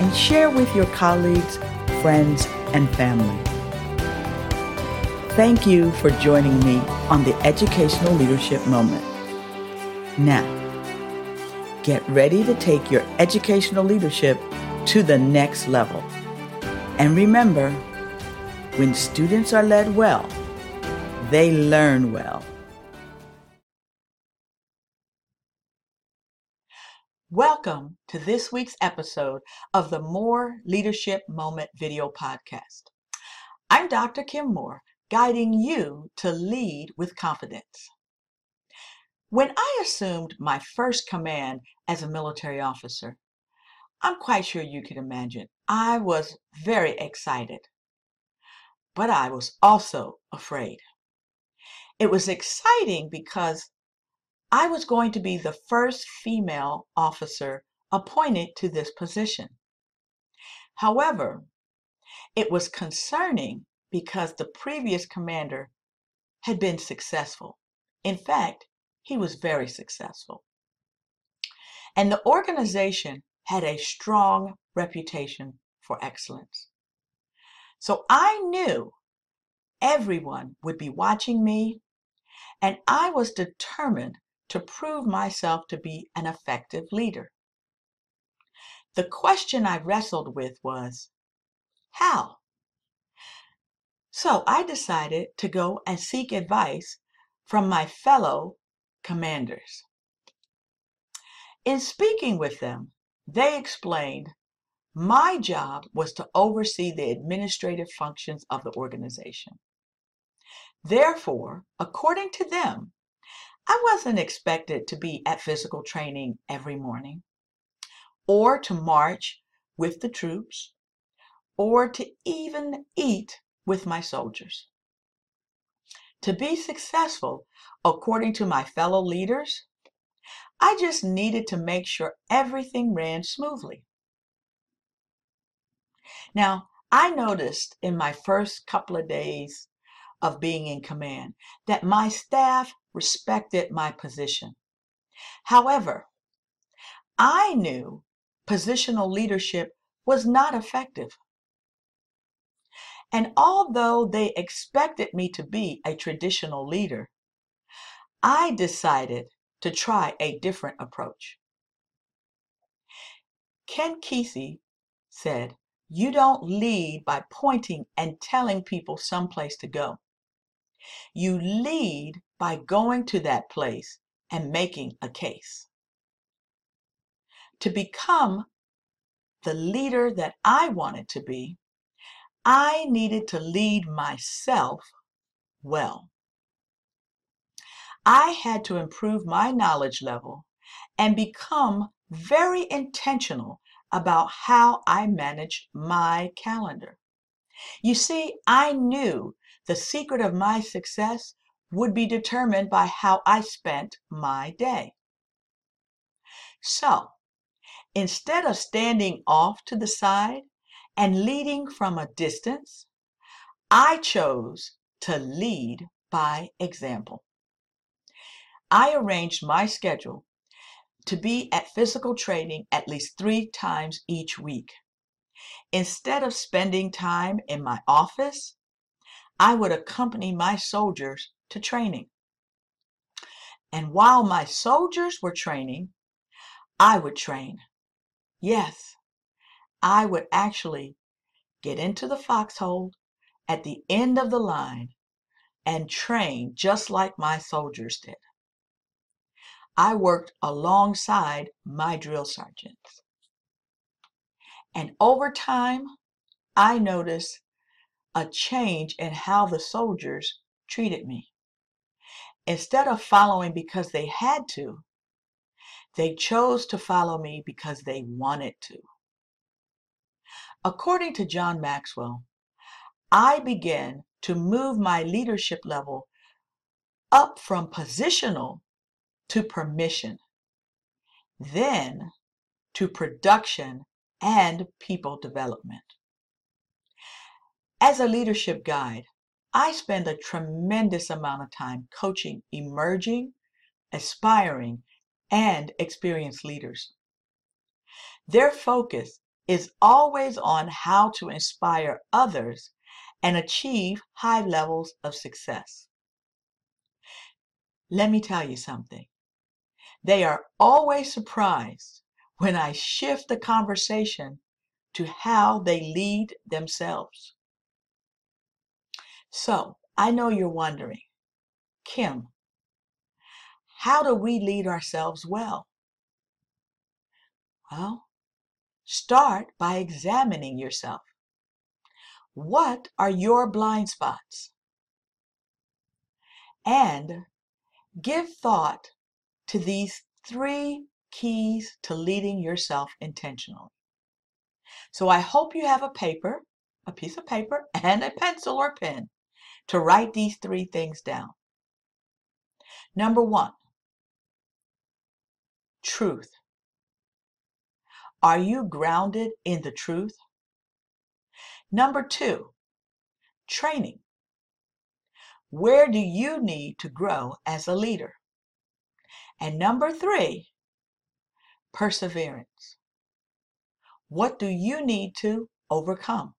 and share with your colleagues, friends, and family. Thank you for joining me on the Educational Leadership Moment. Now, get ready to take your educational leadership to the next level. And remember, when students are led well, they learn well. Welcome to this week's episode of the Moore Leadership Moment video podcast. I'm Dr. Kim Moore, guiding you to lead with confidence. When I assumed my first command as a military officer, I'm quite sure you can imagine, I was very excited. But I was also afraid. It was exciting because I was going to be the first female officer appointed to this position. However, it was concerning because the previous commander had been successful. In fact, he was very successful. And the organization had a strong reputation for excellence. So I knew everyone would be watching me, and I was determined to prove myself to be an effective leader. The question I wrestled with was, how? So I decided to go and seek advice from my fellow commanders. In speaking with them, they explained my job was to oversee the administrative functions of the organization. Therefore, according to them, I wasn't expected to be at physical training every morning, or to march with the troops, or to even eat with my soldiers. To be successful, according to my fellow leaders, I just needed to make sure everything ran smoothly. Now, I noticed in my first couple of days of being in command that my staff respected my position. However, I knew positional leadership was not effective. And although they expected me to be a traditional leader, I decided to try a different approach. Ken Kesey said, You don't lead by pointing and telling people someplace to go. You lead by going to that place and making a case. To become the leader that I wanted to be, I needed to lead myself well. I had to improve my knowledge level and become very intentional about how I managed my calendar. You see, I knew the secret of my success would be determined by how I spent my day. So, instead of standing off to the side and leading from a distance, I chose to lead by example. I arranged my schedule to be at physical training at least three times each week. Instead of spending time in my office, I would accompany my soldiers to training. And while my soldiers were training, I would train. Yes, I would actually get into the foxhole at the end of the line and train just like my soldiers did. I worked alongside my drill sergeants. And over time, I noticed a change in how the soldiers treated me. Instead of following because they had to, they chose to follow me because they wanted to. According to John Maxwell, I began to move my leadership level up from positional to permission, then to production and people development. As a leadership guide, I spend a tremendous amount of time coaching emerging, aspiring, and experienced leaders. Their focus is always on how to inspire others and achieve high levels of success. Let me tell you something. They are always surprised when I shift the conversation to how they lead themselves. So I know you're wondering, Kim, how do we lead ourselves well? Well, start by examining yourself. What are your blind spots? And give thought to these three keys to leading yourself intentionally. So I hope you have a paper, a piece of paper, and a pencil or pen to write these three things down. Number one, truth. Are you grounded in the truth? Number two, training. Where do you need to grow as a leader? And number three, perseverance. What do you need to overcome?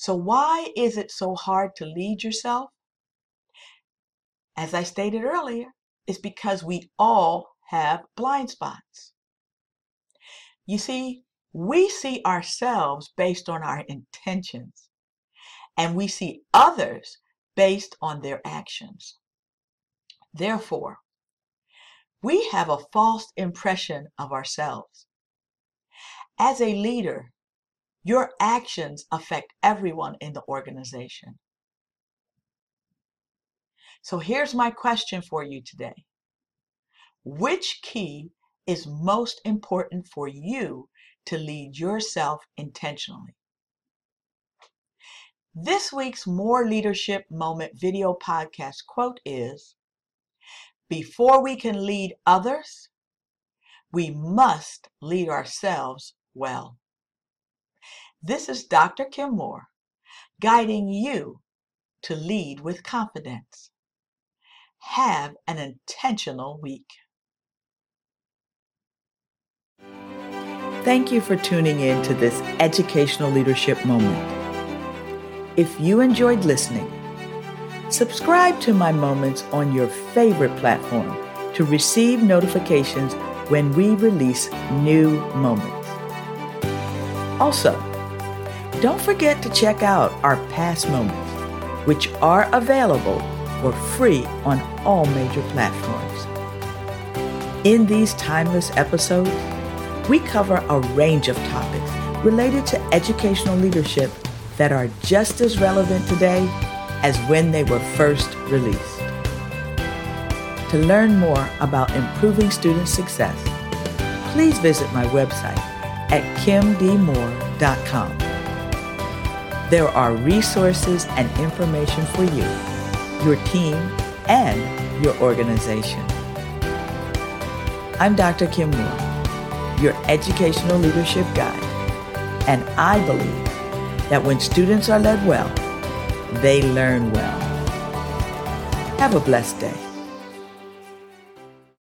So, why is it so hard to lead yourself? As I stated earlier, it's because we all have blind spots. You see, we see ourselves based on our intentions, and we see others based on their actions. Therefore, we have a false impression of ourselves. As a leader, your actions affect everyone in the organization. So here's my question for you today. Which key is most important for you to lead yourself intentionally? This week's Moore Leadership Moment video podcast quote is Before we can lead others, we must lead ourselves well. This is Dr. Kim Moore, guiding you to lead with confidence. Have an intentional week. Thank you for tuning in to this educational leadership moment. If you enjoyed listening, subscribe to my moments on your favorite platform to receive notifications when we release new moments. Also, don't forget to check out our past moments, which are available for free on all major platforms. In these timeless episodes, we cover a range of topics related to educational leadership that are just as relevant today as when they were first released. To learn more about improving student success, please visit my website at kimdmoore.com. There are resources and information for you, your team, and your organization. I'm Dr. Kim Moore, your educational leadership guide, and I believe that when students are led well, they learn well. Have a blessed day.